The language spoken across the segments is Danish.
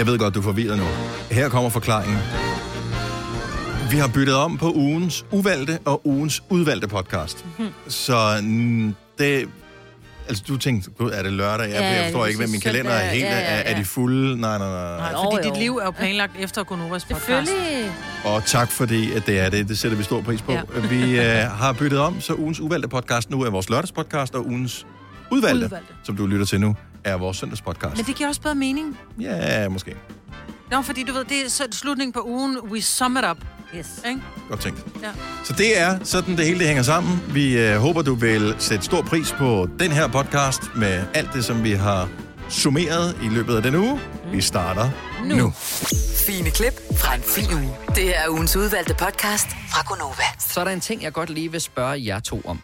Jeg ved godt, du er forvirret nu. Her kommer forklaringen. Vi har byttet om på ugens uvalgte og ugens udvalgte podcast. Mm-hmm. Så det... Altså, du tænkte, gud, er det lørdag? Jeg, Ja, jeg forstår det ikke, hvad min kalender er helt... Ja, ja, Er, er ja. de fulde? Nej, nej, nej. Nej, fordi Jo, jo. dit liv er jo planlagt efter Gunovas podcast. Selvfølgelig. Og tak fordi, at det er det. Det sætter vi stor pris på. Ja. Ja. Vi øh, har byttet om, så ugens uvalgte podcast nu er vores lørdagspodcast, og ugens udvalgte, Udvalgte. som du lytter til nu, er vores søndagspodcast. Men det giver også bedre mening. Ja, måske. Nå, fordi du ved, det er så slutningen på ugen, we sum it up, Yes. ikke? Godt tænkt. Ja. Så det er sådan, det hele det hænger sammen. Vi øh, håber, du vil sætte stor pris på den her podcast med alt det, som vi har summeret i løbet af den uge. Vi starter nu. nu. Fine klip fra en fin uge. Det er ugens udvalgte podcast fra Gonova. Så er der en ting, jeg godt lige vil spørge jer to om.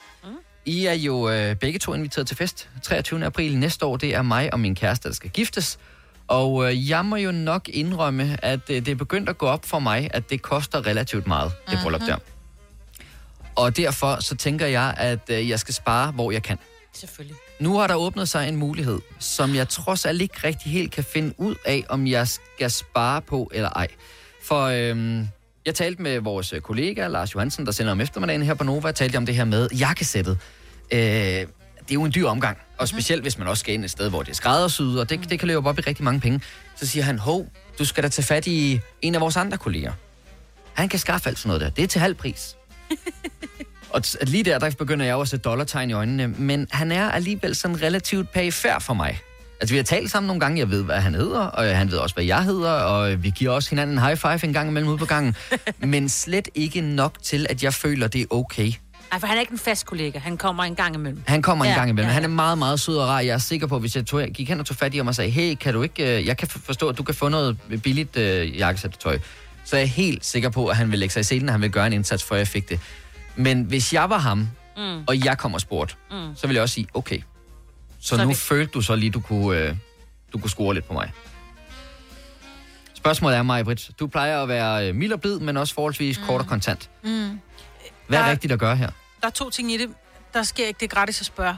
I er jo øh, begge to inviteret til fest 23. april næste år. Det er mig og min kæreste, der skal giftes. Og øh, jeg må jo nok indrømme, at øh, det er begyndt at gå op for mig, at det koster relativt meget, det bryllup der. Og derfor så tænker jeg, at øh, jeg skal spare, hvor jeg kan. Selvfølgelig. Nu har der åbnet sig en mulighed, som jeg trods alt ikke rigtig helt kan finde ud af, om jeg skal spare på eller ej. For øhm, jeg talte med vores kollega, Lars Johansen, der sender om eftermiddagen her på Nova, talte jeg om det her med jakkesættet. Øh, det er jo en dyr omgang, og specielt hvis man også skal ind et sted, hvor det er skræddersyet, og det, det kan løbe op i rigtig mange penge. Så siger han, hov, du skal da tage fat i en af vores andre kolleger. Han kan skaffe alt sådan noget der. Det er til halv pris. Og lige der, der begynder jeg jo at sætte dollartegn i øjnene, men han er alligevel sådan relativt perifær for mig. Altså, vi har talt sammen nogle gange, jeg ved, hvad han hedder, og han ved også, hvad jeg hedder, og vi giver også hinanden en high five en gang imellem ude på gangen, men slet ikke nok til, at jeg føler, det er okay. Ej, for han er ikke en fast kollega. Han kommer en gang imellem. Han kommer en Ja, gang imellem. ja, Han er meget, meget sød og rar. Jeg er sikker på, hvis jeg tog, gik hen og tog fat i ham og sagde, hey, kan du ikke, øh, jeg kan forstå, at du kan få noget billigt øh, jakkesættetøj. Så er jeg helt sikker på, at han vil lægge sig i selen, og han vil gøre en indsats, for jeg fik det. Men hvis jeg var ham, mm. og jeg kom og spurgte, mm. så ville jeg også sige, okay. Så, Så nu vi- følte du så lige, du kunne, øh, du kunne score lidt på mig. Spørgsmålet er mig, Britt. Du plejer at være øh, mild og blid, men også forholdsvis mm. kort og kontant. Mm. Hvad er Der- rigtigt at gøre her? Der er to ting i det. Der sker ikke det gratis at spørge.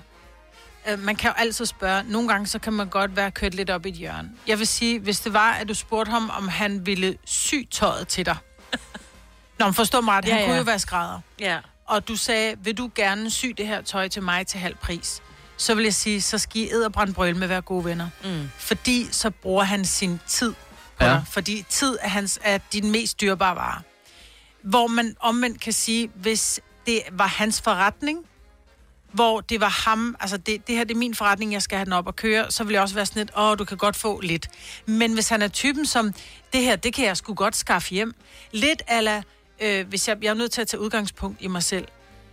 Øh, Man kan jo altid spørge. Nogle gange så kan man godt være kørt lidt op i et hjørne. Jeg vil sige, hvis det var, at du spurgte ham, om han ville sy tøjet til dig. Nå, men forstå mig ret. Han Ja, kunne ja. jo være skrædder. Ja. Og du sagde, vil du gerne sy det her tøj til mig til halv pris? Så vil jeg sige, så skal I edderbrænde brøl med at være gode venner. Mm. Fordi så bruger han sin tid på Ja. ja. dig. Fordi tid er, hans, er din mest dyrbare vare. Hvor man omvendt kan sige, hvis det var hans forretning, hvor det var ham, altså det, det her det er min forretning, jeg skal have den op og køre, så vil jeg også være sådan lidt, åh, du kan godt få lidt. Men hvis han er typen som, det her, det kan jeg sgu godt skaffe hjem. Lidt ala, øh, hvis jeg, jeg er nødt til at tage udgangspunkt i mig selv.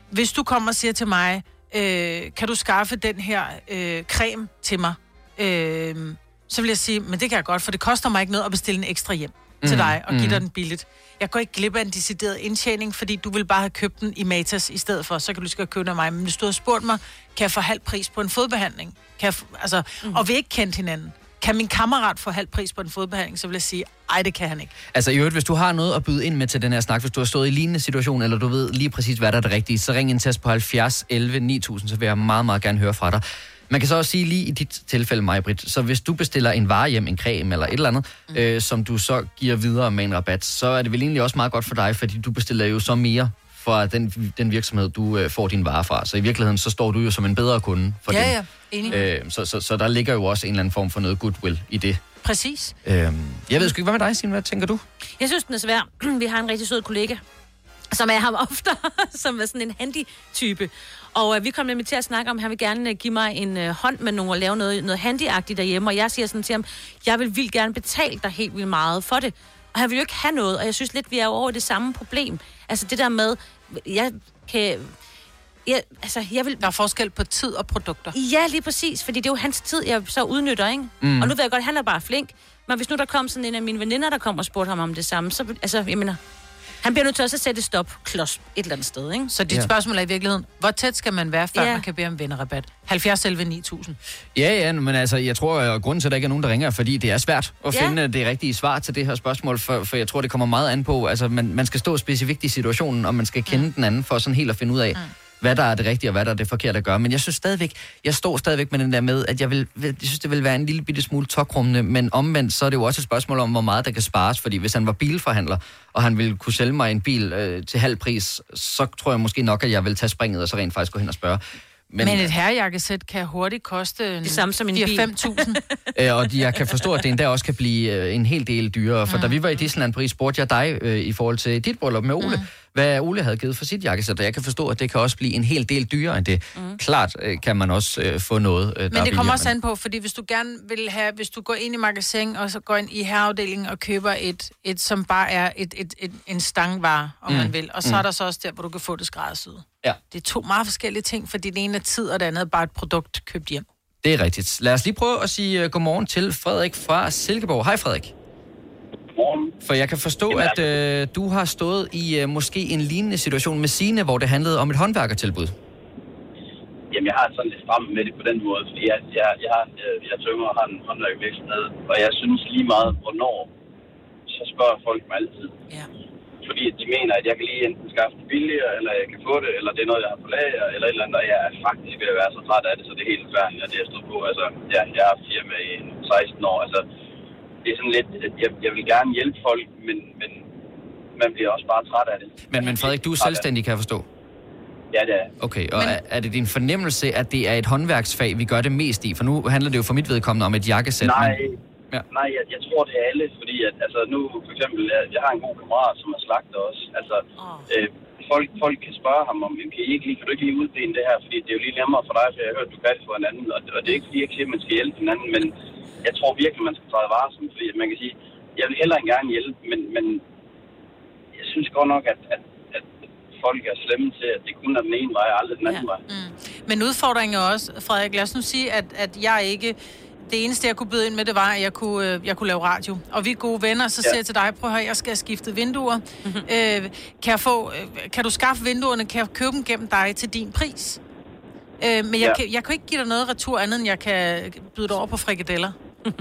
Hvis du kommer og siger til mig, øh, kan du skaffe den her øh, creme til mig? Øh, så vil jeg sige, men det kan jeg godt, for det koster mig ikke noget at bestille en ekstra hjem mm, til dig og give dig den billigt. Jeg går ikke glip af en decideret indtjening, fordi du vil bare have købt den i Matas i stedet for, så kan du lige så godt købe den af mig. Men hvis du har spurgt mig, kan jeg få halv pris på en fodbehandling? Kan jeg altså, mm. Og vi ikke kendt hinanden. Kan min kammerat få halv pris på en fodbehandling, så vil jeg sige, ej, det kan han ikke. Altså i øvrigt, hvis du har noget at byde ind med til den her snak, hvis du har stået i lignende situation, eller du ved lige præcis, hvad der er det rigtige, så ring ind til os på 70 11 9000, så vil jeg meget, meget gerne høre fra dig. Man kan så også sige lige i dit tilfælde, mig, Britt, så hvis du bestiller en vare hjem, en creme eller et eller andet, mm. øh, som du så giver videre med en rabat, så er det vel egentlig også meget godt for dig, fordi du bestiller jo så mere fra den, den virksomhed, du øh, får din vare fra. Så i virkeligheden, så står du jo som en bedre kunde for Ja, dem. ja, enig. Øh, så, så, så der ligger jo også en eller anden form for noget goodwill i det. Præcis. Øh, jeg ved sgu ikke, hvad med dig, Signe? Hvad tænker du? Jeg synes, den er svær. Vi har en rigtig sød kollega, som er ham ofte, som er sådan en handy-type. Og øh, vi kom nemlig til at snakke om, at han vil gerne øh, give mig en øh, hånd med nogen og lave noget, noget handyagtigt derhjemme. Og jeg siger sådan til ham, jeg vil vildt gerne betale dig helt vildt meget for det. Og han vil jo ikke have noget, og jeg synes lidt, vi er over i det samme problem. Altså det der med, jeg kan... Jeg, altså, jeg vil... Der er forskel på tid og produkter. Ja, lige præcis, fordi det er jo hans tid, jeg så udnytter, ikke? Mm. Og nu ved jeg godt, at han er bare flink. Men hvis nu der kom sådan en af mine veninder, der kom og spurgte ham om det samme, så, altså, jeg mener, han bliver nødt til også at sætte et stop klods et eller andet sted, ikke? Så dit Ja. spørgsmål er i virkeligheden, hvor tæt skal man være, før Ja. man kan bede om vennerrabat? 70 11 9000. Ja, ja, men altså, jeg tror, at grunden til, at der ikke er nogen, der ringer, er, fordi det er svært at Ja. finde det rigtige svar til det her spørgsmål, for, for jeg tror, det kommer meget an på, altså, man, man skal stå specifikt i situationen, og man skal kende mm. den anden for sådan helt at finde ud af, mm. Hvad der er det rigtige og hvad der er det forkerte at gøre. Men jeg synes stadigvæk, jeg står stadigvæk med den der med, at jeg, vil, jeg synes, det vil være en lille bitte smule tokrummende, men omvendt, så er det jo også et spørgsmål om, hvor meget der kan spares, fordi hvis han var bilforhandler, og han ville kunne sælge mig en bil øh, til halv pris, så tror jeg måske nok, at jeg vil tage springet og så rent faktisk gå hen og spørge. Men, Men et herrejakkesæt kan hurtigt koste Det samme som en bil. 4-5.000. Øh, og jeg kan forstå, at det endda også kan blive øh, en hel del dyrere. For mm. da vi var i Disneyland Paris, spurgte jeg dig øh, i forhold til dit bryllup med Ole, mm. Hvad Ole havde givet for sit jakkesæt. Og jeg kan forstå, at det kan også blive en hel del dyrere end det. Mm. Klart øh, kan man også øh, få noget, øh, Men det kommer også an på, fordi hvis du gerne vil have, hvis du går ind i magasin, og så går ind i herreafdelingen og køber et, et som bare er et, et, et, en stangvare, om mm. man vil, og så mm. er der så også der, hvor du kan få det skræddersyet. Ja. Det er to meget forskellige ting, fordi det ene er tid, og det andet er bare et produkt købt hjem. Det er rigtigt. Lad os lige prøve at sige uh, godmorgen til Frederik fra Silkeborg. Hej Frederik. Morgen. For jeg kan forstå, at øh, du har stået i øh, måske en lignende situation med Sine, hvor det handlede om et håndværkertilbud. Jamen, jeg har sådan lidt frem med det på den måde, fordi jeg, jeg, jeg, har, jeg, jeg tømmer og har en håndværkervirksomhed, og jeg synes lige meget, hvornår, så spørger folk mig altid. Ja. Fordi de mener, at jeg kan lige enten skaffe det billigere, eller jeg kan få det, eller det er noget, jeg har på lager, eller et eller andet, og jeg er faktisk ved at være så træt af det, så det er helt færdigt, at det er stået på. Altså, ja, jeg har haft firma i 16 år, altså, det er sådan lidt, at jeg, jeg vil gerne hjælpe folk, men, men man bliver også bare træt af det. Men, men Frederik, du er selvstændig, kan jeg forstå. Ja, det er. Okay, og er, er det din fornemmelse, at det er et håndværksfag, vi gør det mest i? For nu handler det jo for mit vedkommende om et jakkesæt. Nej, Men, Ja. nej jeg, jeg tror, det er alle, fordi at, altså, nu for eksempel, jeg, jeg har en god kammerat, som er slagter også. Altså, Åh. øh, folk, folk kan spørge ham om, "Jamen, kan, I ikke lige, kan du ikke lige udbene det her, fordi det er jo lige nemmere for dig, for jeg har hørt, du kan det for en anden, og, og det er ikke fordi, jeg siger, at man skal hjælpe hinanden, men jeg tror virkelig, man skal træde varsom, fordi man kan sige, jeg vil hellere end gerne hjælpe, men, men jeg synes godt nok, at, at, at folk er slemme til, at det kun er den ene vej, og aldrig den anden Ja. vej. Mm. Men udfordringen er også, Frederik, lad os nu sige, at, at jeg ikke... Det eneste, jeg kunne byde ind med, det var, at jeg kunne, øh, jeg kunne lave radio. Og vi er gode venner, så Ja. siger jeg til dig, prøv at høre, jeg skal have skiftet vinduer. øh, kan, jeg få, øh, kan du skaffe vinduerne? Kan jeg købe dem gennem dig til din pris? Øh, men jeg, Ja. kan, jeg kan ikke give dig noget retur andet, end jeg kan byde dig over på frikadeller.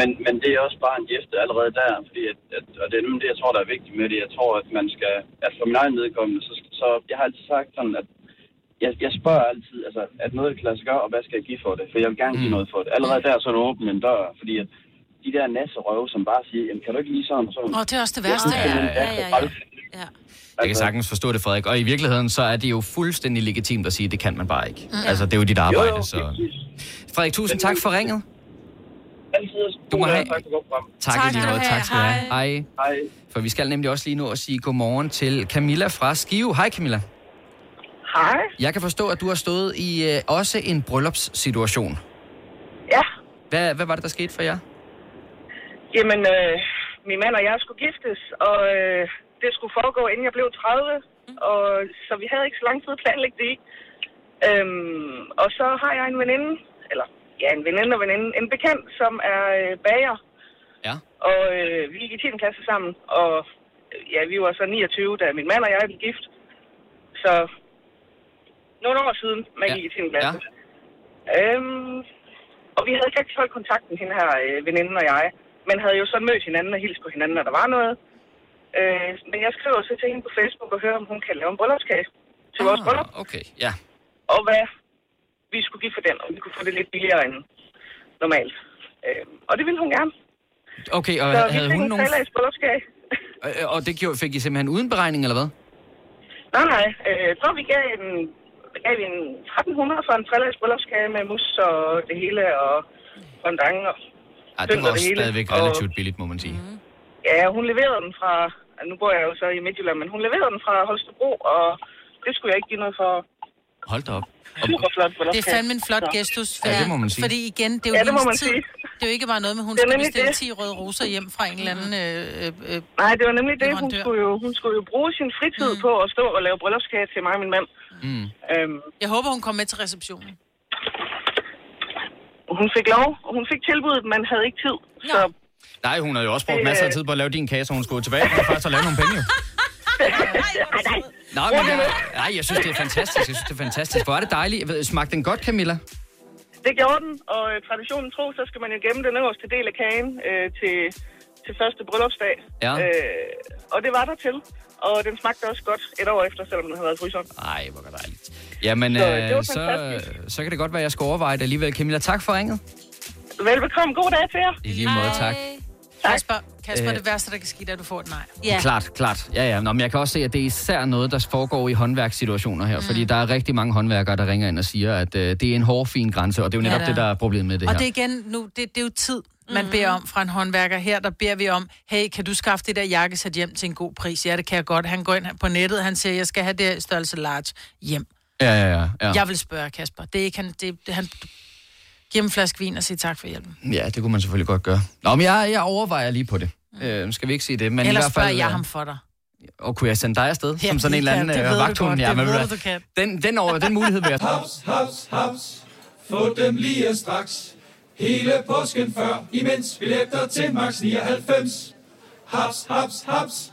Men, men det er også bare en gæste allerede der, fordi at, at, og det er nemlig det, jeg tror, der er vigtigt med det. Jeg tror, at man skal, at for min egen vedkommende, så, så jeg har altid sagt sådan, at jeg, jeg spørger altid, altså, at noget kan lade sig gøre, og hvad skal jeg give for det? For jeg vil gerne give Mm. noget for det. Allerede der, så er du åbent en dør, fordi at de der nasserøve, som bare siger, jamen, kan du ikke lige sådan og sådan? Åh, det er også det værste. Ja, ja, ja, ja. træls. Ja. Jeg kan sagtens forstå det, Frederik. Og i virkeligheden, så er det jo fuldstændig legitimt at sige, at det kan man bare ikke. Altså, det er jo dit Jo, arbejde. jo, så... præcis. Frederik, tusind tak for ringet. Altid. Du må have- Tak. Tak, lige skal du måde. have. Tak skal du have. Hej. Hej. For vi skal nemlig også lige nu at sige godmorgen til Camilla fra Skive. Hej Camilla. Hej. Jeg kan forstå, at du har stået i øh, også en bryllupssituation. Ja, Hvad, hvad var det, der skete for jer? jamen, øh, min mand og jeg skulle giftes, og øh, det skulle foregå, inden jeg blev 30, og, så vi havde ikke så lang tid at planlægge det i. Øhm, og så har jeg en veninde, eller ja, en veninde og veninde, en bekendt, som er øh, bager, Ja. og øh, vi gik i 10. klasse sammen, og øh, ja, vi var så 29, da min mand og jeg blev gift. Så nogle år siden, man Ja. i 10. klasse. Øhm, og vi havde ikke rigtig holdt kontakten, hende her øh, veninden og jeg. Men havde jo så mødt hinanden og hilst på hinanden, når der var noget. Øh, men jeg skriver så til hende på Facebook og hører, om hun kan lave en bryllupskage til vores bryllup. Ah, okay, ja. Og hvad vi skulle give for den, og vi kunne få det lidt billigere end normalt. Øh, og det ville hun gerne. Okay, og Så havde hun en nogen... trelags bryllupskage. Øh, Og det gjorde, fik I simpelthen uden beregning, eller hvad? nej, nej. Øh, tror, vi gav en, gav vi en 1300 for en trelags bryllupskage med mus og det hele, og fondant og Ej, det var og også det hele. stadigvæk Og- relativt billigt, må man sige. Ja, hun leverede den fra... Nu bor jeg jo så i Midtjylland, men hun leverede den fra Holstebro, og det skulle jeg ikke give noget for. Hold da op. Super flot Det er fandme en flot gestus. Ja, det må man sige. Fordi igen, det er jo Ja, det må man tid. sige. Det er jo ikke bare noget med, hun nemlig bestille det. 10 røde roser hjem fra en eller anden... Øh, øh, øh, Nej, det var nemlig det. Hun skulle, jo, hun skulle jo bruge sin fritid mm. på at stå og lave bryllupskage til mig og min mand. mm. Øhm, jeg håber, hun kommer med til receptionen. hun fik lov, og hun fik tilbuddet, men havde ikke tid. Nå. Så Nej, hun havde jo også brugt masser af øh, tid på at lave din kage, så hun skulle tilbage og faktisk have lavet nogle penge. jo. Nej, men jeg, nej, jeg synes, det er fantastisk. Jeg synes, det er fantastisk. Hvor er det dejligt. Jeg ved, Smagte den godt, Camilla? det gjorde den, og øh, traditionen tro, så skal man jo gemme den øverste del af kagen øh, til, til første bryllupsdag. Ja. Øh, og det var der til. og den smagte også godt et år efter, selvom den havde været i fryseren. Ej, hvor dejligt. Jamen, Så øh, så, så kan det godt være, at jeg skal overveje det alligevel. Camilla, tak for ringet. Velbekomme. God dag til jer. I lige måde, tak. Kasper, Kasper Øh. det værste, der kan ske, er, at du får et nej. Ja. Klart, klart. Ja, ja. Nå, men jeg kan også se, at det er især noget, der foregår i håndværkssituationer her. Mm. Fordi der er rigtig mange håndværkere, der ringer ind og siger, at øh, det er en hård, fin grænse. Og det er jo Ja, netop det det, er. der er problemet med det Og her. det er igen, nu, det, det er jo tid, man mm. beder om fra en håndværker. Her, der beder vi om, hey, kan du skaffe det der jakkesæt hjem til en god pris? Ja, det kan jeg godt. Han går ind på nettet, han siger, jeg skal have det størrelse large hjem. Ja, ja, ja. ja. Jeg vil spørge Kasper. Det er ikke han, det, han giver ham en flaske vin og siger tak for hjælpen. Ja, det kunne man selvfølgelig godt gøre. Nå, men jeg, jeg overvejer lige på det. Øh, skal vi ikke sige det? Men Ellers i hvert fald, spørger jeg øh, ham for dig. Og kunne jeg sende dig afsted? Ja, som sådan en eller anden øh, vagthund? Ja, det men ved du kan. Den, den, over, den mulighed vil jeg... Haps, haps, haps. Få dem lige straks. Hele påsken før, imens billetter til max 99. Haps, haps, haps.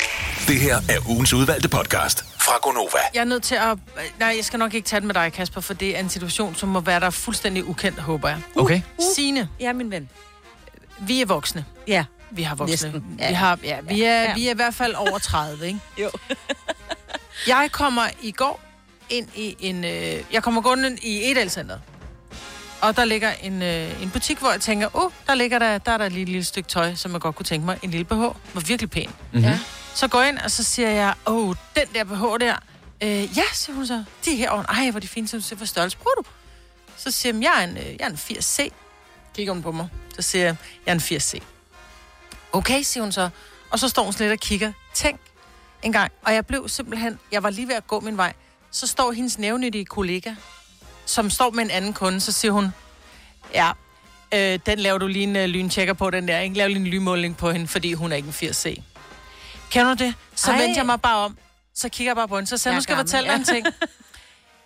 Det her er ugens udvalgte podcast fra Gonova. Jeg er nødt til at... Nej, jeg skal nok ikke tage den med dig, Kasper, for det er en situation, som må være der fuldstændig ukendt, håber jeg. Okay. Signe, Ja, min ven. vi er voksne. Ja. Vi har voksne. Næsten. Ja. Vi, har, ja, vi, er, Ja. vi er i hvert fald over 30, ikke? Jo. Jeg kommer i går ind i en... Øh, jeg kommer gående i Edalcenteret. Og der ligger en, øh, en butik, hvor jeg tænker, åh, oh, der ligger der, der er der lige et lille stykke tøj, som jeg godt kunne tænke mig. En lille BH. Var virkelig pæn. Mhm. Ja. Så går jeg ind, og så siger jeg, åh, oh, den der BH der. Øh, ja, siger hun så. De er herovre. Ej, hvor de fine. Så siger, hvor størrelse bruger du? Så siger jeg, jeg er en, øh, jeg er en 80C. Kigger hun på mig. Så siger jeg, jeg er en 80C. Okay, siger hun så. Og så står hun sådan lidt og kigger. Tænk en gang. Og jeg blev simpelthen, jeg var lige ved at gå min vej. Så står hendes nævnyttige kollega, som står med en anden kunde, så siger hun, ja, øh, den laver du lige en øh, lyntjekker på, den der, ikke? Lav lige en lynmåling på hende, fordi hun er ikke en 80C. Kender du det? Så Ej. vendte jeg mig bare om. Så kigger jeg bare på hende. Så sagde nu skal jeg gammel, fortælle dig ja. en ting.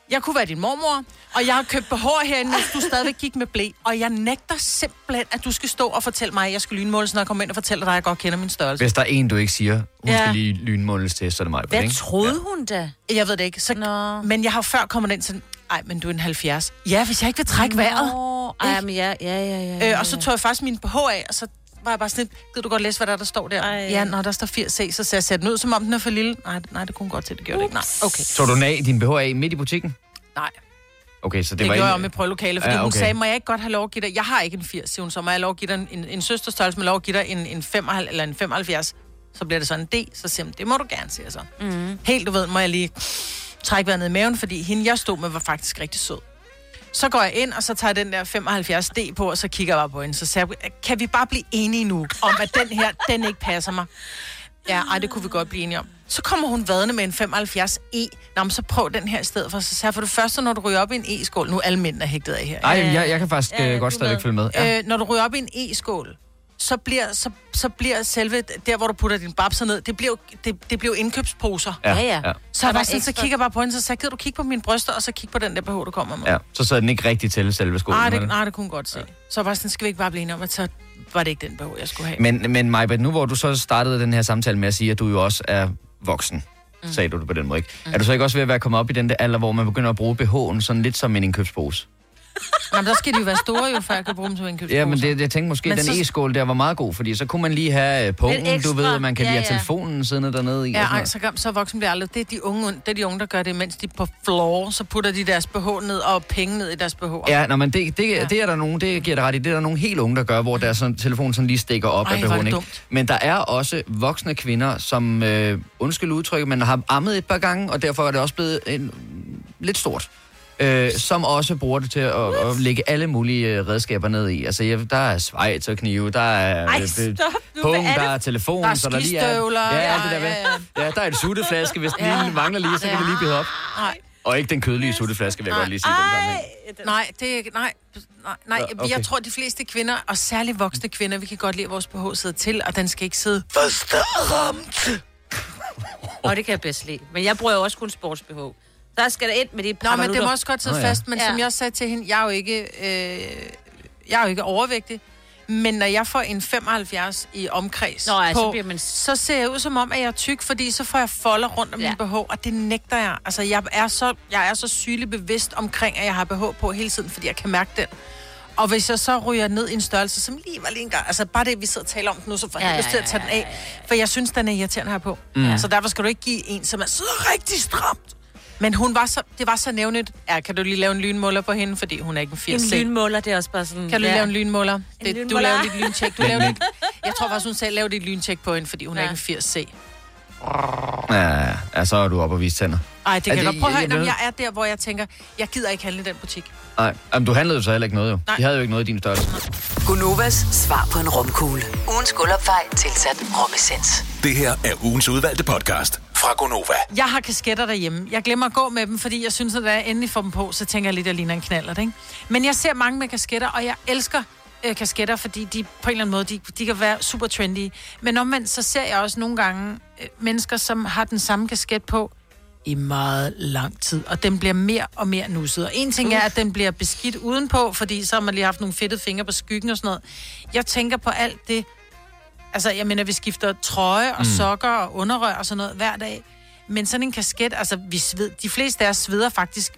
Jeg kunne være din mormor, og jeg har købt behår herinde, hvis du stadigvæk gik med blæ. Og jeg nægter simpelthen, at du skal stå og fortælle mig, at jeg skal lynmåles, når jeg kommer ind og fortæller dig, at jeg godt kender min størrelse. Hvis der er en, du ikke siger, hun Ja. skal lige lynmåles til, så er det mig. Hvad ikke? troede hun da? Jeg ved det ikke. Så, Nå. Men jeg har jo før kommet ind sådan, ej, men du er en 70. Ja, hvis jeg ikke vil trække vejret. Nå, ej, men ja, ja, ja, ja, ja. Øh, og så tog jeg faktisk min BH af, og så var jeg bare sådan lidt, gider du godt læse, hvad der, er, der står der? Ej. Ja, når der står 80C, så ser jeg den ud, som om den er for lille. Nej, nej, det kunne godt til, det gjorde det ikke. Nej, okay. Så du den af, din BH af midt i butikken? Nej, Okay, så det, det, var det gjorde en- jeg om i prøvelokale, fordi Ja, okay. hun sagde, må jeg ikke godt have lov at give dig, jeg har ikke en 80, siger hun, så må jeg lov at give dig en, en, en søsterstørrelse, må jeg lov at give dig en, en 75, eller en 75, så bliver det sådan en D, så siger hun, det må du gerne, siger jeg så. Mm. Helt, du ved, må jeg lige trække vejret ned i maven, fordi hende, jeg stod med, var faktisk rigtig sød. Så går jeg ind, og så tager jeg den der 75D på, og så kigger jeg bare på hende. Så siger jeg, kan vi bare blive enige nu, om at den her, den ikke passer mig? Ja, ej, det kunne vi godt blive enige om. Så kommer hun vadende med en 75E. Nå, men så prøv den her i stedet for. Så sagde jeg, for det første, når du ryger op i en E-skål, nu er alle mænd er hægtet af her. Ej, jeg, jeg kan faktisk Ja, du godt stadigvæk følge med. Ja. Øh, når du ryger op i en e-skål, så bliver, så, så bliver selve, der hvor du putter din babser ned, det bliver, jo- det, det bliver jo indkøbsposer. Ja, ja. Så, Der jeg var var sådan, så ekstra- kigger jeg bare på hende, så sagde jeg, gider du kigge på mine bryster, og så kigge på den der BH, du kommer med. ja. Så sad den ikke rigtig til selve skolen. Nej, det, vel? nej, det kunne hun godt se. Så jeg var sådan, skal vi ikke bare blive enige om, at så var det ikke den BH, jeg skulle have. Men, men Majbert, nu hvor du så startede den her samtale med at sige, at du jo også er voksen, mm. sagde du det på den måde, ikke? Mm. Er du så ikke også ved at være kommet op i den der alder, hvor man begynder at bruge BH'en sådan lidt som en indkøbspose? Nå, men der skal de jo være store, jo, før jeg kan bruge dem som indkøbspose. Ja, men det, jeg tænkte måske, Men den så- e-skål der var meget god, fordi så kunne man lige have øh, pungen, du ved, at man kan Ja, lige have ja. telefonen siddende dernede i. Ja, sådan ej, så, så voksen bliver aldrig. Det er, de unge, det er de unge, der gør det, mens de på floor, så putter de deres BH ned og penge ned i deres BH. Ja, nå, men det, det, Ja. det er der nogen, det giver dig ret i, det er der nogle helt unge, der gør, hvor deres sådan, telefon sådan lige stikker op Ej, af det BH'en, ikke? Men der er også voksne kvinder, som, øh, undskyld udtrykket, men har ammet et par gange, og derfor er det også blevet en, lidt stort. Øh, som også bruger det til at, at lægge alle mulige øh, redskaber ned i. Altså, ja, der er svejt og knive, der er Ej, øh, stop nu. pung, er der er telefon, Der er så der lige er... Ja, ja, alt det der ja, med. Ja, der er et sutteflaske, hvis den Ja. lige mangler lige, så kan det lige blive op. Nej. Og ikke den kødelige sutteflaske, vil jeg godt lige sige. Den der, Nej, det er ikke, nej, nej, nej. Ja, Okay. Jeg tror, de fleste kvinder, og særligt voksne kvinder, vi kan godt lide, at vores BH sidder til, og den skal ikke sidde Første ramt. Og det kan jeg bedst lide. Men jeg bruger jo også kun sports BH. Der skal der ind med de Nå, men det må også godt sidde fast, men ja. som jeg også sagde til hende, jeg er jo ikke, øh, jeg er jo ikke overvægtig. Men når jeg får en 75 i omkreds Nå, ja, på, så bliver man- så ser jeg ud som om, at jeg er tyk, fordi så får jeg folder rundt om ja. min BH, og det nægter jeg. Altså, jeg er så, jeg er så sygelig bevidst omkring, at jeg har BH på hele tiden, fordi jeg kan mærke den. Og hvis jeg så ryger ned i en størrelse, som lige var lige en gang, altså bare det, vi sidder og taler om nu, så får jeg Ja, lyst til at ja, tage den af. For jeg synes, den er irriterende her på. Mm. Så derfor skal du ikke give en, som er så rigtig stramt. Men hun var så, det var så nævnligt. Ja, kan du lige lave en lynmåler på hende, fordi hun er ikke en 80 En lynmåler, det er også bare sådan... Kan du ja. lave en lynmåler? Det, du lynmåler. laver dit lyntjek. Du Men- laver men- dit, jeg tror faktisk, hun sagde, lav dit lyntjek på hende, fordi hun ja. er ikke en 80 C. Ja, ja, så er du oppe og vise tænder. Ej, det Er kan jeg det- godt. Prøv at høre, jeg er der, hvor jeg tænker, jeg gider ikke handle i den butik. Nej, Jamen, du handlede jo så heller ikke noget jo. Nej. De havde jo ikke noget i din størrelse. Gunovas svar på en romkugle. Ugens guldopfej tilsat romessens. Det her er ugens udvalgte podcast fra Gonova. Jeg har kasketter derhjemme. Jeg glemmer at gå med dem, fordi jeg synes, at da jeg endelig får dem på, så tænker jeg lidt, at jeg ligner en knaller, ikke? Men jeg ser mange med kasketter, og jeg elsker øh, kasketter, fordi de på en eller anden måde, de, de kan være super trendy. Men omvendt, så ser jeg også nogle gange øh, mennesker, som har den samme kasket på i meget lang tid, og den bliver mere og mere nusset. Og en ting er, at den bliver beskidt udenpå, fordi så har man lige haft nogle fedtede fingre på skyggen og sådan noget. Jeg tænker på alt det, Altså, jeg mener, vi skifter trøje og Mm. sokker og underrør og sådan noget hver dag. Men sådan en kasket, altså, vi sved, de fleste af os sveder faktisk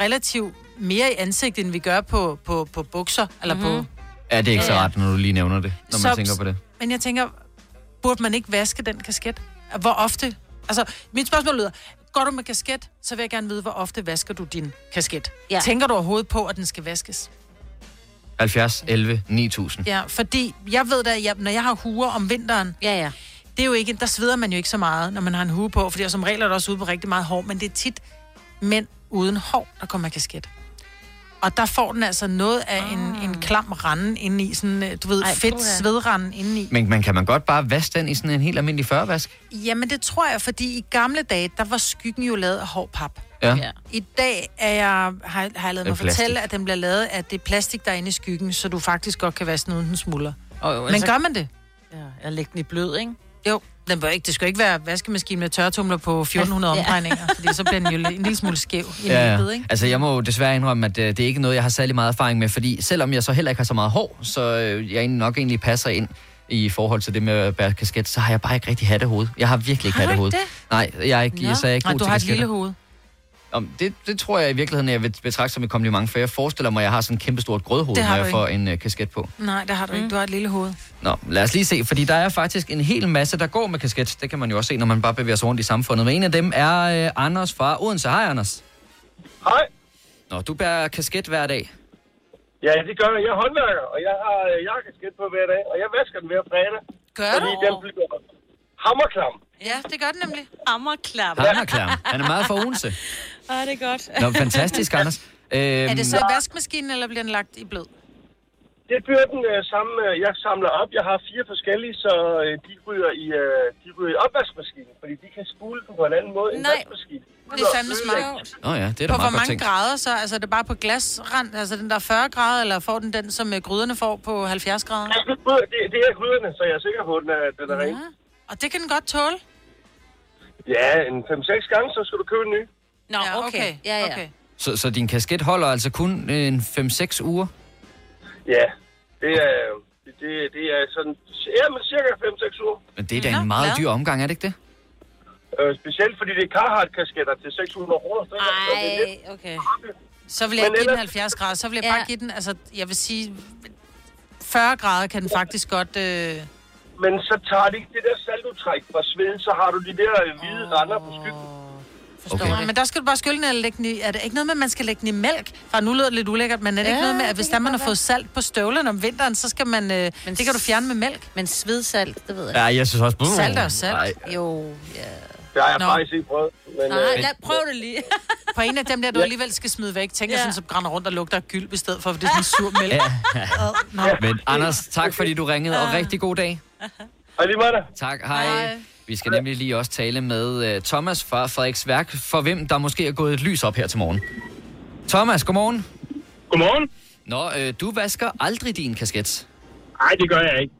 relativt mere i ansigtet, end vi gør på, på, på bukser, eller mm-hmm. på... Ja, det er ikke så ret, når du lige nævner det, når man Så- tænker på det. Men jeg tænker, burde man ikke vaske den kasket? Hvor ofte? Altså, mit spørgsmål lyder, går du med kasket, så vil jeg gerne vide, hvor ofte vasker du din kasket? Ja. Tænker du overhovedet på, at den skal vaskes? 70, 11, 9000. Ja, fordi jeg ved da, at jeg, når jeg har huer om vinteren, Ja, ja. det er jo ikke, der sveder man jo ikke så meget, når man har en hue på, fordi som regel er der også ude på rigtig meget hår, men det er tit mænd uden hår, der kommer kasket. Og der får den altså noget af en, en klam rande inde i, sådan, øh, du ved, Ej, Ej, fedt puha. svedranden inde i. Men, men kan man godt bare vaske den i sådan en helt almindelig førvask? Jamen det tror jeg, fordi i gamle dage, der var skyggen jo lavet af hård pap. Ja. Ja. I dag er jeg, har, har jeg lavet Det mig fortælle, at den bliver lavet af det plastik, der er inde i skyggen, så du faktisk godt kan vaske den uden den smuldrer. Jo, Men gør man det? Ja, jeg lægger den i blød, ikke? Jo, den bør ikke, det skal ikke være vaskemaskine med tørretumler på 1400 Ja. omdrejninger, fordi så bliver den jo en lille smule skæv i Ja, ja, ja. ikke? Altså, jeg må jo desværre indrømme, at øh, det er ikke noget, jeg har særlig meget erfaring med, fordi selvom jeg så heller ikke har så meget hår, så øh, jeg nok egentlig passer ind i forhold til det med at bære kasket, så har jeg bare ikke rigtig hattehoved. Jeg har virkelig ikke Har du hattehoved. ikke Nej, jeg er ikke, Nå. jeg, så er jeg ikke Nej, god du til har et kasketter. lille hoved. Om, det, det tror jeg i virkeligheden, jeg vil betragte som et kompliment, for jeg forestiller mig, at jeg har sådan en kæmpe stort grødhoved, når har jeg får en uh, kasket på. Nej, det har du ikke. Du har et lille hoved. Nå, lad os lige se, fordi der er faktisk en hel masse, der går med kasket. Det kan man jo også se, når man bare bevæger sig rundt i samfundet. Men en af dem er uh, Anders fra Odense. Hej, Anders. Hej. Nå, du bærer kasket hver dag. Ja, det gør jeg. Jeg er håndværker, og jeg har øh, jakkesket på hver dag, og jeg vasker den hver fredag. Gør fordi du? den bliver hammerklam. Ja, det gør den nemlig. Er klar. Han er meget fra Odense. Ej, det er godt. Nå, fantastisk, Anders. Øhm, Er det så i vaskemaskinen, eller bliver den lagt i blød? Det bliver den øh, samme, øh, jeg samler op. Jeg har fire forskellige, så øh, de ryger i, øh, de ryger i opvaskemaskinen, fordi de kan spule på en anden måde end Nej. vaskemaskinen. Det er fandme smart. Åh oh, ja, det er da På hvor mange tænkt. grader så? Altså er det bare på glasrand, altså den der 40 grader, eller får den den, som øh, gryderne får på 70 grader? Det, det er gryderne, så jeg er sikker på, at den er, den er ren. Ja. Og det kan den godt tåle? Ja, en 5-6 gange, så skal du købe en ny. Nå, Ja, okay. okay. Ja, ja. Okay. Så, så din kasket holder altså kun øh, en 5-6 uger? Ja, det er, det, det er sådan, ja, men cirka 5-6 uger. Men det er da Nå, en meget dyr omgang, er det ikke det? Øh, specielt fordi det er Carhartt-kasketter til 600 kroner. stykker, så det er lidt- Ej, okay. Så vil jeg Men ikke give den ellers- 70 grader, så vil jeg Ja. bare give den, altså jeg vil sige, 40 grader kan den faktisk godt... Øh... Men så tager det ikke det der saltutræk fra sveden, så har du de der øh, hvide render på skyggen. Forstår Okay. okay. Men der skal du bare skylle den eller lægge den i... Er det ikke noget med, at man skal lægge den i mælk? For nu lyder det lidt ulækkert, men er det ja, ikke noget med, at hvis der man har fået salt på støvlerne om vinteren, så skal man... Øh, det kan du fjerne med mælk. Men svedsalt, det ved jeg. Ja, jeg synes også... Salt er salt. Nej. Jo, ja. Det har jeg Nå. faktisk ikke prøvet. Men, Nej, øh, lad, prøv det lige. På en af dem der, du Ja. alligevel skal smide væk, tænker Ja. sådan, så brænder rundt og lugter af gylp i stedet for, for det er sådan sur mælk. Ja. Nå. Men Anders, tak fordi du ringede, og rigtig god dag. og lige dig. Tak, hej. Hej. Vi skal nemlig lige også tale med uh, Thomas fra Frederiks Værk, for hvem der måske er gået et lys op her til morgen. Thomas, godmorgen. Godmorgen. Nå, øh, du vasker aldrig din kasket. Nej, det gør jeg ikke.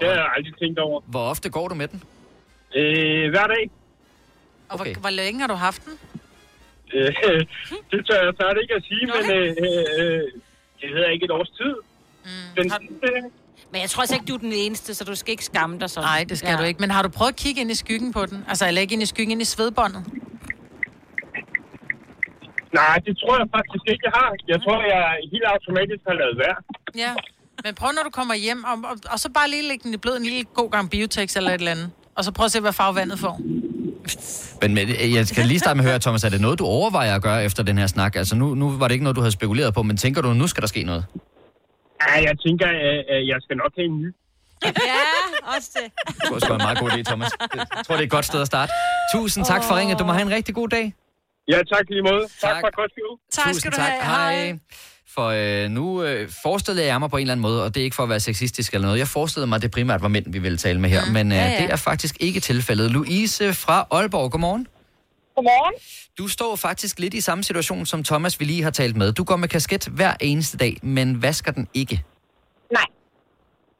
Det har jeg aldrig tænkt over. Hvor ofte går du med den? Øh, hver dag. Og hvor, hvor længe har du haft den? Øh, det tør jeg snart ikke at sige, men øh, øh, det hedder ikke et års tid. Mm. Den, øh, Men jeg tror altså ikke, du er den eneste, så du skal ikke skamme dig sådan. Nej, det skal ja. du ikke. Men har du prøvet at kigge ind i skyggen på den? Altså, eller ikke ind i skyggen, ind i svedbåndet? nej, det tror jeg faktisk ikke, jeg har. Jeg tror, jeg helt automatisk har lavet værd. Ja. Men prøv, når du kommer hjem, og, og, og så bare lige lægge den i blød en lille god gang biotex eller et eller andet. Og så prøv at se, hvad farve vandet får. Men, men jeg skal lige starte med at høre, Thomas, er det noget, du overvejer at gøre efter den her snak? Altså nu, nu var det ikke noget, du havde spekuleret på, men tænker du, nu skal der ske noget? Ja, jeg tænker, at, at jeg skal nok have en ny. Ja, også det. Det var sgu en meget god idé, Thomas. Jeg tror, det er et godt sted at starte. Tusind tak for ringet. Du må have en rigtig god dag. Ja, tak lige måde. Tak, Tak. for et godt show. Tusind tak. Hej. For øh, nu øh, forestillede jeg mig på en eller anden måde, og det er ikke for at være sexistisk eller noget, jeg forestillede mig, at det primært var mænd, vi ville tale med her, mm. men øh, Ja, ja, ja. ja. det er faktisk ikke tilfældet. Louise fra Aalborg, godmorgen. Godmorgen. Du står faktisk lidt i samme situation, som Thomas vi lige har talt med. Du går med kasket hver eneste dag, men vasker den ikke. Nej.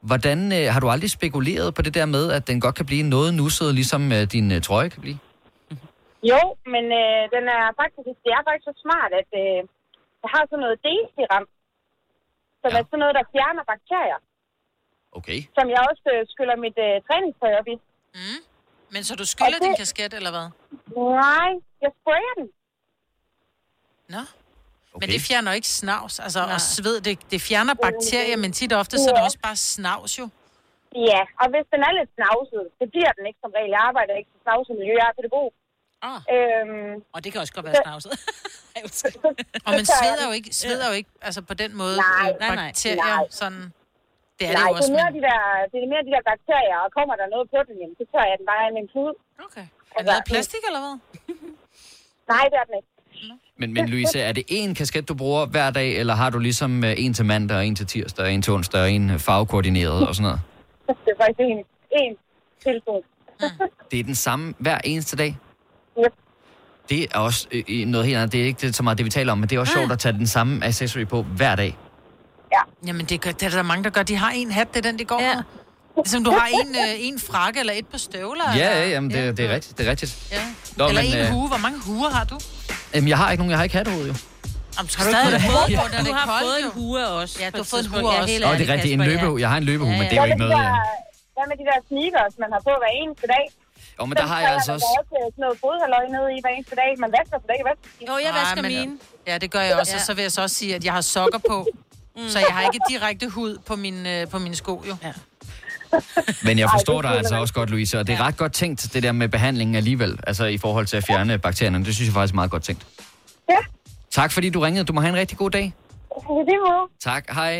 Hvordan øh, har du aldrig spekuleret på det der med, at den godt kan blive noget nusset, ligesom øh, din øh, trøje kan blive? Jo, men øh, den er faktisk, det er faktisk så smart, at øh, jeg har sådan noget D-serum, som ja. er sådan noget, der fjerner bakterier, Okay. som jeg også øh, skyller mit øh, træningstøj op i. Mm. Men så du skyller det- din kasket, eller hvad? Nej, jeg sprayer den. Nå. Okay. Men det fjerner ikke snavs, altså og sved, det, det fjerner bakterier, men tit og ofte, så er det Ja. også bare snavs jo. Ja, og hvis den er lidt snavset, det bliver den ikke som regel. Jeg arbejder ikke til snavset miljø, jeg er pædagog. Ah. Øhm, Og det kan også godt være snavset. Og man sveder jo ikke, sveder jo ikke altså på den måde Nej. øh, Nej, nej. bakterier, Nej. sådan... Det er Nej, det jo det også, er, mere men... de der, det er mere de der bakterier, og kommer der noget på den, jamen, så tør jeg den bare i en klud. Okay. Er det lavet af plastik, eller hvad? Nej, det er den ikke. Men, men Louise, er det én kasket, du bruger hver dag, eller har du ligesom øh, en til mandag, og en til tirsdag, og en til onsdag, og en øh, farvekoordineret og sådan noget? Det er faktisk en, en telefon. Det er den samme hver eneste dag? Det er også øh, noget helt andet. Det er ikke det, så meget det, vi taler om, men det er også sjovt at tage den samme accessory på hver dag. Jamen, det, gør, det er der mange, der gør. De har en hat, det er den, de går ja. med. Ligesom du har en, øh, en frakke eller et par støvler. Ja, eller... ja, jamen, det, det er rigtigt. Det er rigtigt. Ja. Nå, eller men, en øh, hue. Hvor mange huer har du? Jamen, jeg har ikke nogen. Jeg har ikke hattehoved, jo. Jamen, skal Har du ikke have fået det på, på, når det er koldt, fået en hue også? Ja, du har fået en hue Ja, også. Åh, det ærligt, er rigtigt. En ja. løbehue. Jeg har en løbehue, men Ja, det er jo ikke noget... øh, hvad med de der sneakers, man har på hver eneste dag? Jo, men der har jeg altså også... Også sådan noget fodhalløj nede i hver eneste dag. Man vasker for dag, hvad? Jo, jeg Nej, vasker men- mine. Ja, det gør jeg også. Og så vil jeg så også sige, at jeg har sokker på. Så jeg har ikke direkte hud på, min, øh, på mine sko, jo. Ja. Men jeg Ej, forstår det dig altså jeg. også godt, Louise, og det er ret godt tænkt, det der med behandlingen alligevel, altså i forhold til at fjerne bakterierne. Det synes jeg faktisk er meget godt tænkt. Ja. Tak fordi du ringede. Du må have en rigtig god dag. Det er Tak. Hej.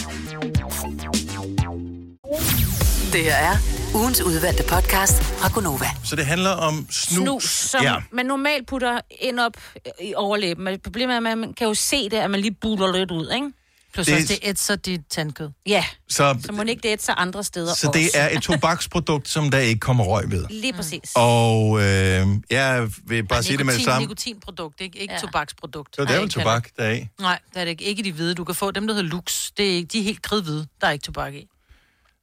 Det her er ugens udvalgte podcast fra Gonova. Så det handler om snus. snus, som ja. ja. man normalt putter ind op i overlæben. Men problemet er, at man kan jo se det, at man lige buler lidt ud, ikke? Plus Det- det... også, det ætser dit tandkød. Ja, Så, så må det ikke det ætser andre steder så også. det er et tobaksprodukt, som der ikke kommer røg ved. Lige præcis. Og øh, jeg vil bare sige det med det Nikotin, samme. nikotinprodukt, ikke, ikke ja. tobaksprodukt. Så det er ikke tobak, der er i. Nej, det er det ikke. Ikke i de hvide. Du kan få dem, der hedder Lux. Det er ikke, de er helt kridhvide. Der er ikke tobak i.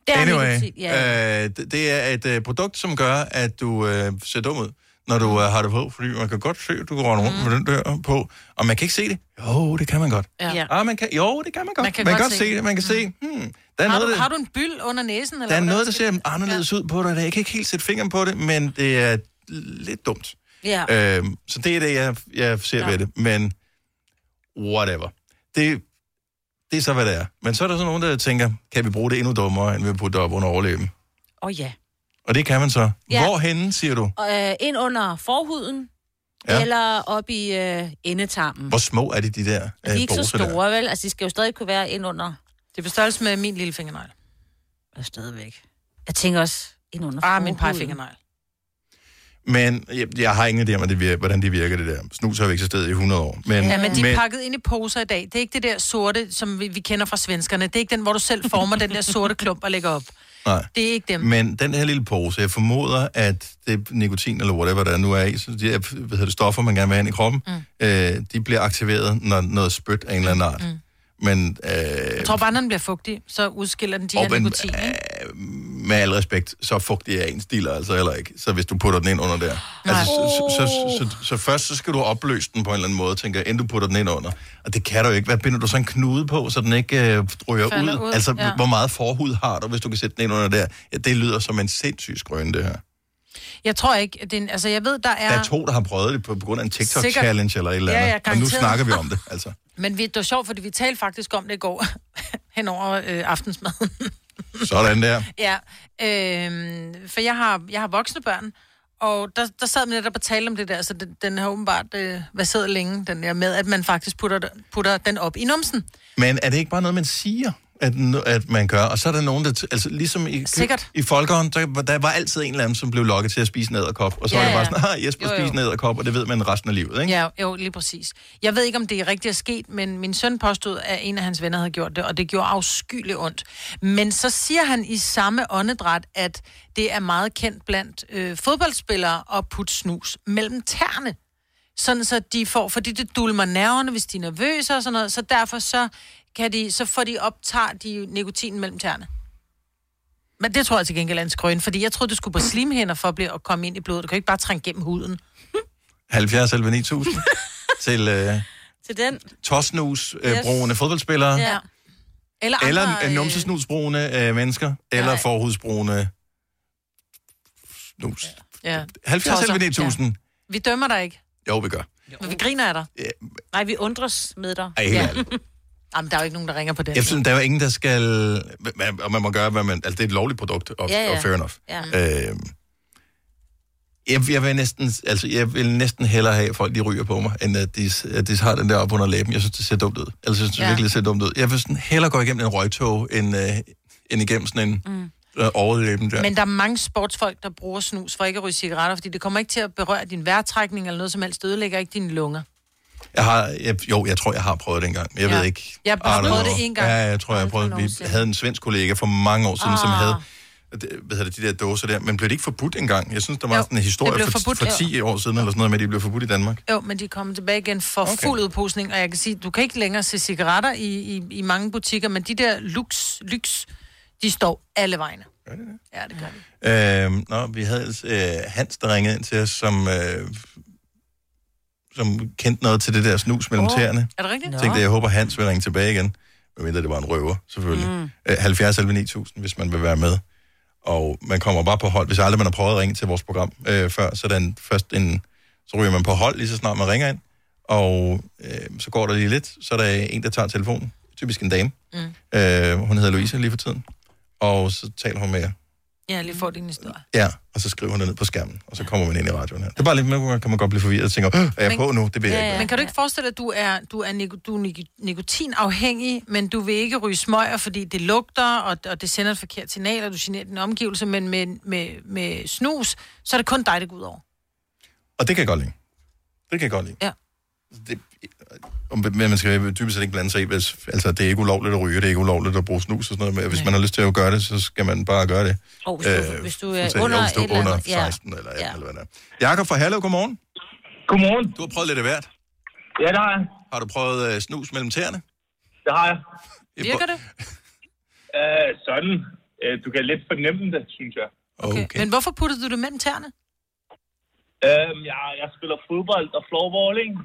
Det er Anyway, nikotin, ja. øh, det det er et øh, produkt, som gør, at du øh, ser dum ud, når du øh, har det på, fordi man kan godt se, at du går rundt Mm. med den der på, og man kan ikke se det. Jo, det kan man godt. Ja. Ja. Ah, man kan, jo, det kan man godt. Man kan man kan godt godt se se det. Man kan se, hmm, der er Har, noget, du, der, har du en byld under næsen? Eller der er noget, der ser anderledes ud på dig. Jeg kan ikke helt sætte fingeren på det, men det er lidt dumt. Ja. Øhm, så det er det, jeg, jeg ser ja. ved det. Men whatever. Det, det er så, hvad det er. Men så er der så nogen, der tænker, kan vi bruge det endnu dummere, end vi putter op under overleben? Åh oh, ja. Og det kan man så. Ja. Hvorhenne, siger du? Øh, ind under forhuden, Ja. eller op i øh, endetarmen. Hvor små er de, de der De øh, er ikke så poser der? store, vel? Altså, de skal jo stadig kunne være ind under... Det er på størrelse med min lille fingernegl. Og stadigvæk. Jeg tænker også ind under Ah, min pegefingernegl. Men jeg, jeg har ingen idé om, det virker, hvordan det virker, det der. Snus har jo eksisteret i 100 år. Men, ja, men de er pakket ind i poser i dag. Det er ikke det der sorte, som vi, vi kender fra svenskerne. Det er ikke den, hvor du selv former den der sorte klump og lægger op. Nej. Det er ikke dem. Men den her lille pose, jeg formoder, at det nikotin eller whatever, der nu er i, så de her, hvad hedder det, stoffer, man gerne vil have ind i kroppen, mm. øh, de bliver aktiveret, når noget spyt af en eller anden art. Mm. Men øh, Jeg tror bare, når den bliver fugtig, så udskiller den de Og her men, nikotin. ikke? med al respekt, så fugtig er en stil altså heller ikke. Så hvis du putter den ind under der. Altså, så, så, så, så, så, først så skal du opløse den på en eller anden måde, tænker jeg, inden du putter den ind under. Og det kan du ikke. Hvad binder du så en knude på, så den ikke øh, ryger Falder ud? ud, Altså, ja. hvor meget forhud har du, hvis du kan sætte den ind under der? Ja, det lyder som en sindssyg skrøn, det her. Jeg tror ikke, det er en, altså jeg ved, der er... Der er to, der har prøvet det på, på grund af en. TikTok-challenge eller et eller Ja, andet. ja, og nu snakker vi om det, altså. Men vi, det var sjovt, fordi vi talte faktisk om det i går, hen over øh, aftensmaden. Sådan der. ja, øh, for jeg har, jeg har voksne børn, og der, der sad man netop og talte om det der, så den, den har åbenbart øh, været længe, den der med, at man faktisk putter, putter den op i numsen. Men er det ikke bare noget, man siger, at, at man gør? Og så er der nogen, der... Altså, ligesom i, Sikkert. i folkehånd, der, der var altid en eller anden, som blev lokket til at spise en æderkop. Og så Ja, var det bare sådan, ah, Jesper Jo, jo. spiser en æderkop, og det ved man resten af livet, ikke? Ja, jo, lige præcis. Jeg ved ikke, om det er rigtigt er sket, men min søn påstod, at en af hans venner havde gjort det, og det gjorde afskyeligt ondt. Men så siger han i samme åndedræt, at det er meget kendt blandt øh, fodboldspillere at putte snus mellem tæerne. Sådan så de får, fordi det dulmer nerverne, hvis de er nervøse og sådan noget, så derfor så, kan de, så får de optager de nikotin mellem tæerne. Men det tror jeg til gengæld er en skrøn, fordi jeg troede, du skulle på slimhænder for at, blive, at komme ind i blodet. Du kan ikke bare trænge gennem huden. 70 11 9000 til øh, Til den. tosnus-brugende øh, Yes. fodboldspillere. Ja. Eller, andre, Eller øh, øh, numsesnusbrugende øh, mennesker. Eller forhudsbrugende snus. Ja. 70 Tosser. 11 9000. Vi dømmer dig ikke, Jo, vi gør. men vi griner af dig. Nej, vi undres med dig. Ej, helt ærligt. Jamen, der er jo ikke nogen, der ringer på den. Jeg synes, der er jo ingen, der skal... Og man må gøre, hvad man... Altså, det er et lovligt produkt, og, Ja, ja. og fair enough. Ja. Øh, jeg, jeg, vil næsten, altså, jeg vil næsten hellere have, at folk de ryger på mig, end at de, at de har den der op under læben. Jeg synes, det ser dumt ud. Altså, jeg synes, det Ja. virkelig det ser dumt ud. Jeg vil sådan hellere gå igennem en røgtog, end, øh, end igennem sådan en mm. øh, overlæben der. Men der er mange sportsfolk, der bruger snus for ikke at ryge cigaretter, fordi det kommer ikke til at berøre din vejrtrækning eller noget som helst. Det ødelægger ikke dine lunger. Jeg har, jeg, jo, jeg tror, jeg har prøvet det engang. men Jeg Ja. ved ikke. Jeg har prøvet know. det en gang. Ja, jeg tror, jeg har prøvet Vi havde en svensk kollega for mange år siden, ah. som havde hvad hedder det, de der dåser der. Men blev det ikke forbudt engang? Jeg synes, der var Jo, sådan en historie for, forbudt, for ja. 10 år siden, eller sådan noget med, at de blev forbudt i Danmark. Jo, men de kommet tilbage igen for okay. Fuld udposning, og jeg kan sige, du kan ikke længere se cigaretter i, i, i mange butikker, men de der lux, lux, de står alle vegne. Gør det det? Ja, det gør de. Øhm, nå, vi havde øh, Hans, der ringede ind til os, som, øh, som kendte noget til det der snus mellem oh, tæerne. er det rigtigt? Jeg tænkte, jeg håber, Hans vil ringe tilbage igen. Medmindre det var en røver, selvfølgelig. Mm. Øh, 70 11 9000, hvis man vil være med. Og man kommer bare på hold. Hvis aldrig man har prøvet at ringe til vores program øh, før, så, er der en, først en, så ryger man på hold, lige så snart man ringer ind. Og øh, så går der lige lidt, så er der en, der tager telefonen. Typisk en dame. Mm. Øh, hun hedder Louise lige for tiden. Og så taler hun med jer. Ja, lige får din historie. Ja, og så skriver hun det ned på skærmen, og så kommer man ind i radioen her. Det er bare lidt, med, kan man godt blive forvirret og tænker, "Åh, er jeg Men- på nu? Det vil jeg ikke. Men kan du ikke forestille dig, at du er, du er, nik- du er nik- nikotinafhængig, men du vil ikke ryge smøger, fordi det lugter, og, og det sender et forkert signal, og du generer din omgivelse, men med, med, med snus, så er det kun dig, det går ud over. Og det kan jeg godt lide. Det kan jeg godt lide. Ja. Det, men man skal dybest set ikke blande sig i, hvis, altså det er ikke ulovligt at ryge, det er ikke ulovligt at bruge snus og sådan noget, men hvis man har lyst til at gøre det, så skal man bare gøre det. Og hvis du, hvis du er under hvis du et er eller under andet- ja. 16 eller 18 eller hvad det er. Jakob fra Herlev, godmorgen. Godmorgen. Du har prøvet lidt af hvert. Ja, det har jeg. Har du prøvet uh, snus mellem tæerne? Det har jeg. Virker det? Uh, sådan. Uh, du kan lidt fornemme det, synes jeg. Okay. Men hvorfor puttede du det mellem tæerne? Uh, jeg, jeg spiller fodbold og floorball, ikke?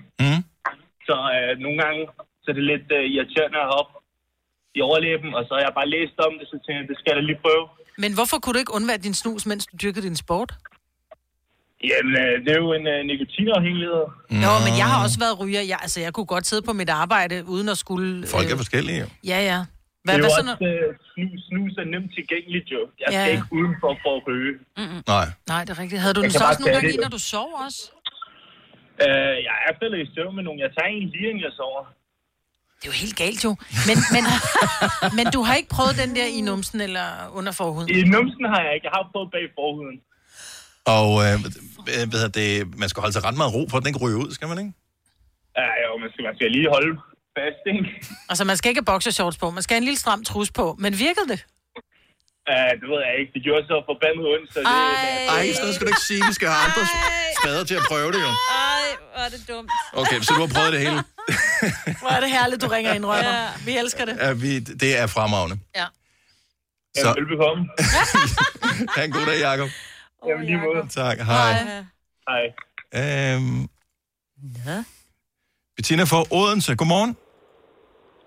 Så uh, nogle gange så er det lidt uh, irriterende at hoppe i overlæben, og så har jeg bare læst om det, så tænkte jeg, det skal jeg da lige prøve. Men hvorfor kunne du ikke undvære din snus, mens du dyrkede din sport? Jamen, uh, det er jo en uh, nikotinafhængighed. Jo, men jeg har også været ryger. Jeg, altså, jeg kunne godt sidde på mit arbejde, uden at skulle... Folk er forskellige, jo. Ja, ja. Hvad, det er hvad jo så, også, uh, snus, snus er nemt tilgængeligt, jo. Jeg Ja. skal ikke udenfor for at ryge. Mm-mm. Nej. Nej, det er rigtigt. Havde du Jeg den så også nogle gange i, når du sov også? Uh, jeg er faldet i søvn med nogen. Jeg tager en lige, inden jeg sover. Det er jo helt galt, jo. Men, men, men du har ikke prøvet den der i numsen eller under forhuden? I numsen har jeg ikke. Jeg har prøvet bag forhuden. Og øh, hvad hedder det, man skal holde sig ret meget ro, for at den ikke ryger ud, skal man ikke? Ja, jo, man skal, man skal lige holde fast, ikke? Altså, man skal ikke have boxershorts på. Man skal have en lille stram trus på. Men virkede det? Ja, det ved jeg ikke. Det gjorde så forbandet ondt, så det... Ej, sådan noget skal du ikke sige. Vi skal have andre spader til at prøve det, jo. Ej, hvor er det dumt. Okay, så du har prøvet det hele. Hvor er det herligt, du ringer ind, Rømmer. Ja. Vi elsker det. Ja, vi, det er fremragende. Ja. Så, velbekomme. ha' en god dag, Jacob. Jamen, lige måde. Tak, hej. Hej. Øhm, ja. Bettina fra Odense, godmorgen.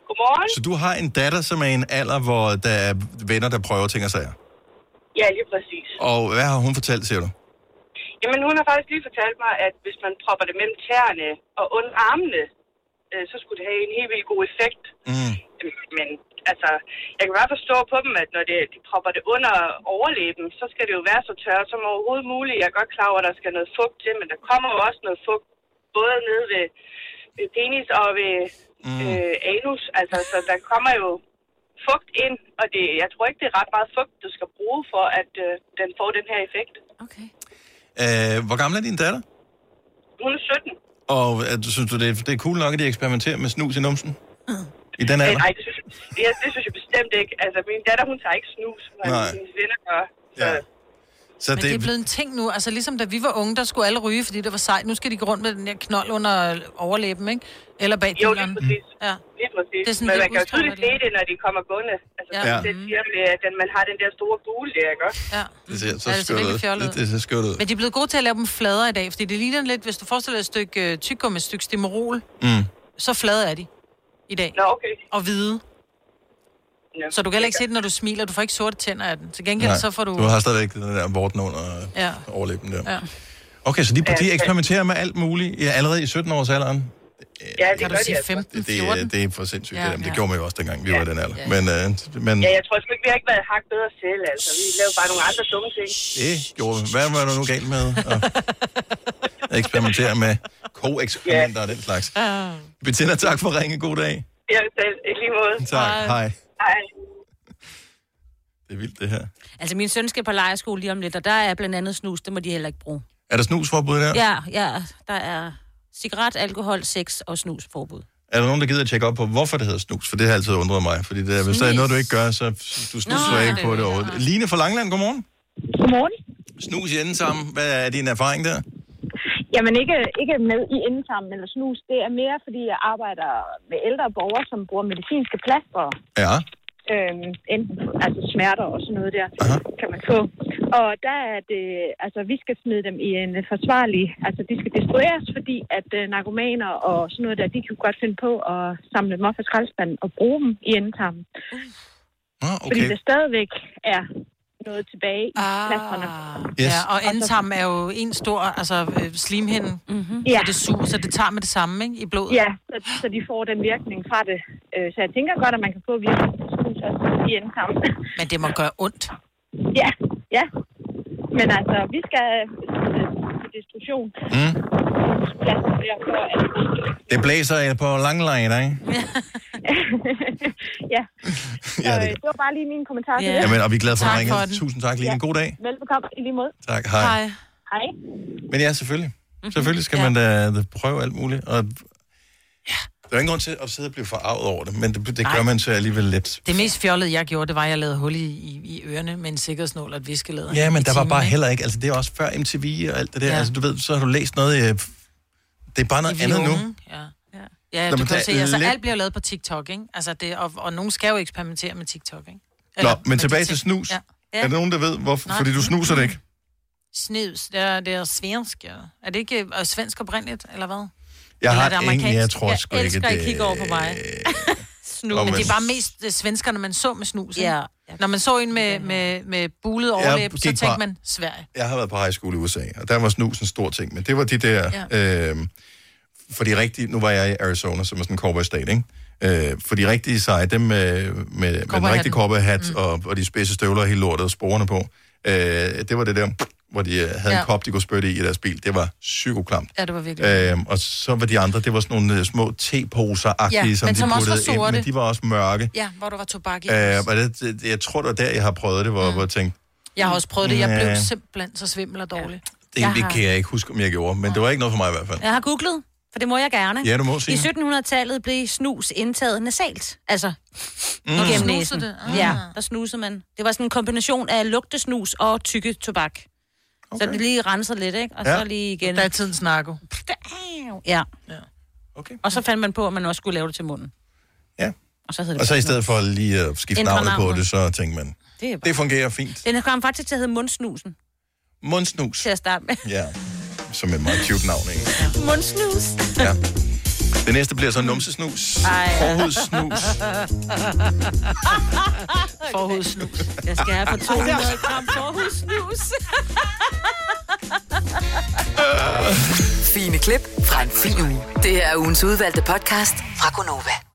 Godmorgen. Så du har en datter, som er i en alder, hvor der er venner, der prøver ting og sager. Ja, lige præcis. Og hvad har hun fortalt, siger du? Jamen, hun har faktisk lige fortalt mig, at hvis man propper det mellem tæerne og under armene, øh, så skulle det have en helt vildt god effekt. Mm. Men altså, jeg kan bare forstå på dem, at når det, de propper det under overlæben, så skal det jo være så tørt som overhovedet muligt. Jeg er godt klar over, at der skal noget fugt til, men der kommer jo også noget fugt, både nede ved, ved penis og ved mm. øh, anus. Altså, så der kommer jo fugt ind, og det, jeg tror ikke, det er ret meget fugt, du skal bruge for, at øh, den får den her effekt. Øh, hvor gammel er din datter? Hun er 17. Og du- synes du, det er, det er cool nok, at de eksperimenterer med snus i numsen? I den Øh, alder? Nej, det synes, jeg, det, synes jeg bestemt ikke. Altså, min datter, hun tager ikke snus, men Nej. hendes venner gør. Så, Ja. Så Men det... det er blevet en ting nu. Altså ligesom da vi var unge, der skulle alle ryge, fordi det var sejt. Nu skal de gå rundt med den her knold under overlæben, ikke? Eller bag Jo, lige præcis. Ja. Lige præcis. Det er sådan Men man kan jo tydeligt se det, når de kommer gående. Altså, Ja. det siger med, at den, man har den der store bule der, ikke? Ja. Det ser så Ja, det ser skørt ud. Det, det ser skørt ud. Men de er blevet gode til at lave dem fladere i dag, fordi det ligner lidt, hvis du forestiller dig et stykke øh, tyggegummi, et stykke stimmerol, Mm. så flade er de i dag. Nå, okay. Og hvide. Ja. Så du kan heller ikke se det, når du smiler. Du får ikke sorte tænder af den. Til gengæld Nej, så får du... Du har stadigvæk den der vorten under Ja. overlæben der. Ja. Okay, så de, de eksperimenterer med alt muligt ja, allerede i 17-års alderen. Ja, det Kan du gør de sige altså. 15, Det, det, 14? er, det er for sindssygt. Ja, Ja, det, det ja. gjorde man jo også dengang, vi var i den alder. Men, øh, men Ja, jeg tror sgu ikke, vi har ikke været hak bedre selv, altså. Vi laver bare nogle andre dumme ting. det gjorde vi. Hvad var der nu galt med at eksperimentere med ko-eksperimenter og den slags? Bettina, tak for at ringe. God dag. Jeg selv, i lige måde. Tak. Hej. Hej. Det er vildt, det her. Altså, min søn skal på lejerskole lige om lidt, og der er blandt andet snus. Det må de heller ikke bruge. Er der snusforbud der? Ja, ja, der er cigaret, alkohol, sex og snusforbud. Er der nogen, der gider at tjekke op på, hvorfor det hedder snus? For det har altid undret mig. Fordi det er, hvis der er noget, du ikke gør, så du snuser Nå, ikke det på det overhovedet. Line fra Langland, godmorgen. Godmorgen. Snus i enden sammen. Hvad er din erfaring der? Jamen ikke, ikke med i endetarmen eller snus. Det er mere, fordi jeg arbejder med ældre borgere, som bruger medicinske plaster. Ja. Øhm, enten altså smerter og sådan noget der, Aha. kan man få. Og der er det, altså vi skal smide dem i en forsvarlig, altså de skal destrueres, fordi at øh, narkomaner og sådan noget der, de kan jo godt finde på at samle dem op fra skraldespanden og bruge dem i endetarmen. Ah, Fordi okay. der stadigvæk er noget tilbage i ah. plasterne. Yes. Ja, og endetarmen er jo en stor altså, øh, slimhinde, mm-hmm. Ja. så det suger, så det tager med det samme ikke, i blodet. Ja, så, så de får den virkning fra det. Øh, Så jeg tænker godt, at man kan få virkning i endetarmen. Men det må gøre ondt. Ja, ja. Men altså, vi skal destruktion. Mm. Pladsen derfor, at Det blæser på langlejner, ikke? ja. Ja, Så, det- øh, det var bare lige min kommentar til Ja. det. Jamen, og vi er glade for, at den. Tusind tak, Line. God dag. Velbekomme i lige måde. Tak, hej. Hej. Hej. Men ja, selvfølgelig. Mhm. Selvfølgelig skal man da, da prøve alt muligt. Og der er ingen grund til at sidde og blive forarvet over det, men det, det gør man så alligevel lidt. Det mest fjollede, jeg gjorde, det var, at jeg lavede hul i, i, i ørerne med en sikkerhedsnål og et viskelæder. Ja, men der var timen, bare ikke? heller ikke, altså det er også før MTV og alt det der, Ja. altså du ved, så har du læst noget, øh, det er bare noget andet nu. Ja, ja. ja Nå, du kan se, er altså lidt- alt bliver lavet på TikTok, ikke? Altså det, og, og nogen skal jo eksperimentere med TikTok, ikke? Nå, med men tilbage til snus. Ja. Er der nogen, der ved, hvorfor? Nej. Fordi du snuser det ikke. Snus, det er, det er svensk, ja. Er det ikke øh, svensk oprindeligt, eller hvad? Jeg Eller har det ingen, jeg tror Jeg sgu ikke, elsker, det at I kigger over på mig. Snus. Men det er bare mest øh, svenskerne, man så med snus? Ja. Når man så en med, med, med bulet overlæb, så tænkte bare- man, Sverige. Jeg har været på high school i USA, og der var snus en stor ting, men det var de der... Ja. Øh, for de rigtige... Nu var jeg i Arizona, som er sådan en cowboy state, ikke? Øh, for de rigtige seje, dem med, med, med den rigtige cowboyhat mm. og, og de spidse støvler og hele lortet og sporene på, øh, det var det der, hvor de øh, havde ja. Ja. en kop, de kunne spytte i i deres bil. Det var psykoklamt. Ja, det var virkelig. Øh, og så var de andre, det var sådan nogle øh, små teposer-agtige, Ja, som de som puttede ind, men de var også mørke. Ja, hvor der var tobak i. Øh, og det, det, jeg tror, det var der, jeg har prøvet det, hvor, mm. hvor jeg tænkte, Jeg har også prøvet det. Jeg blev Ja. simpelthen så svimmel og dårlig. Det, Jeg det har- kan jeg ikke huske, om jeg gjorde, men det var ikke noget for mig i hvert fald. Jeg har googlet, for det må jeg gerne. Ja, du må, I Signe. 1700-tallet blev snus indtaget nasalt. Altså, Mm. gennem næsen. det? Ah. Ja, der snusede man. Det var sådan en kombination af lugtesnus og tykke tobak. Okay. Så det lige renser lidt, ikke? Og Ja. så lige igen. Der er tidens narko. Ja. ja. Okay. Og så fandt man på, at man også skulle lave det til munden. Ja. Og så, det Og så i stedet for lige at skifte Ændre navnet på det, så tænker man, Det, er bare... det fungerer fint. Den kom faktisk til at hedde mundsnusen, Mundsnus. til at starte med. Ja, som et meget cute navn, ikke? Mundsnus. Ja. Det næste bliver så numsesnus. Ej. Forhudssnus. Forhudssnus. Jeg skal have for 200 gram forhudssnus. Fine klip fra en fin uge. Det her er ugens udvalgte podcast fra Gonova.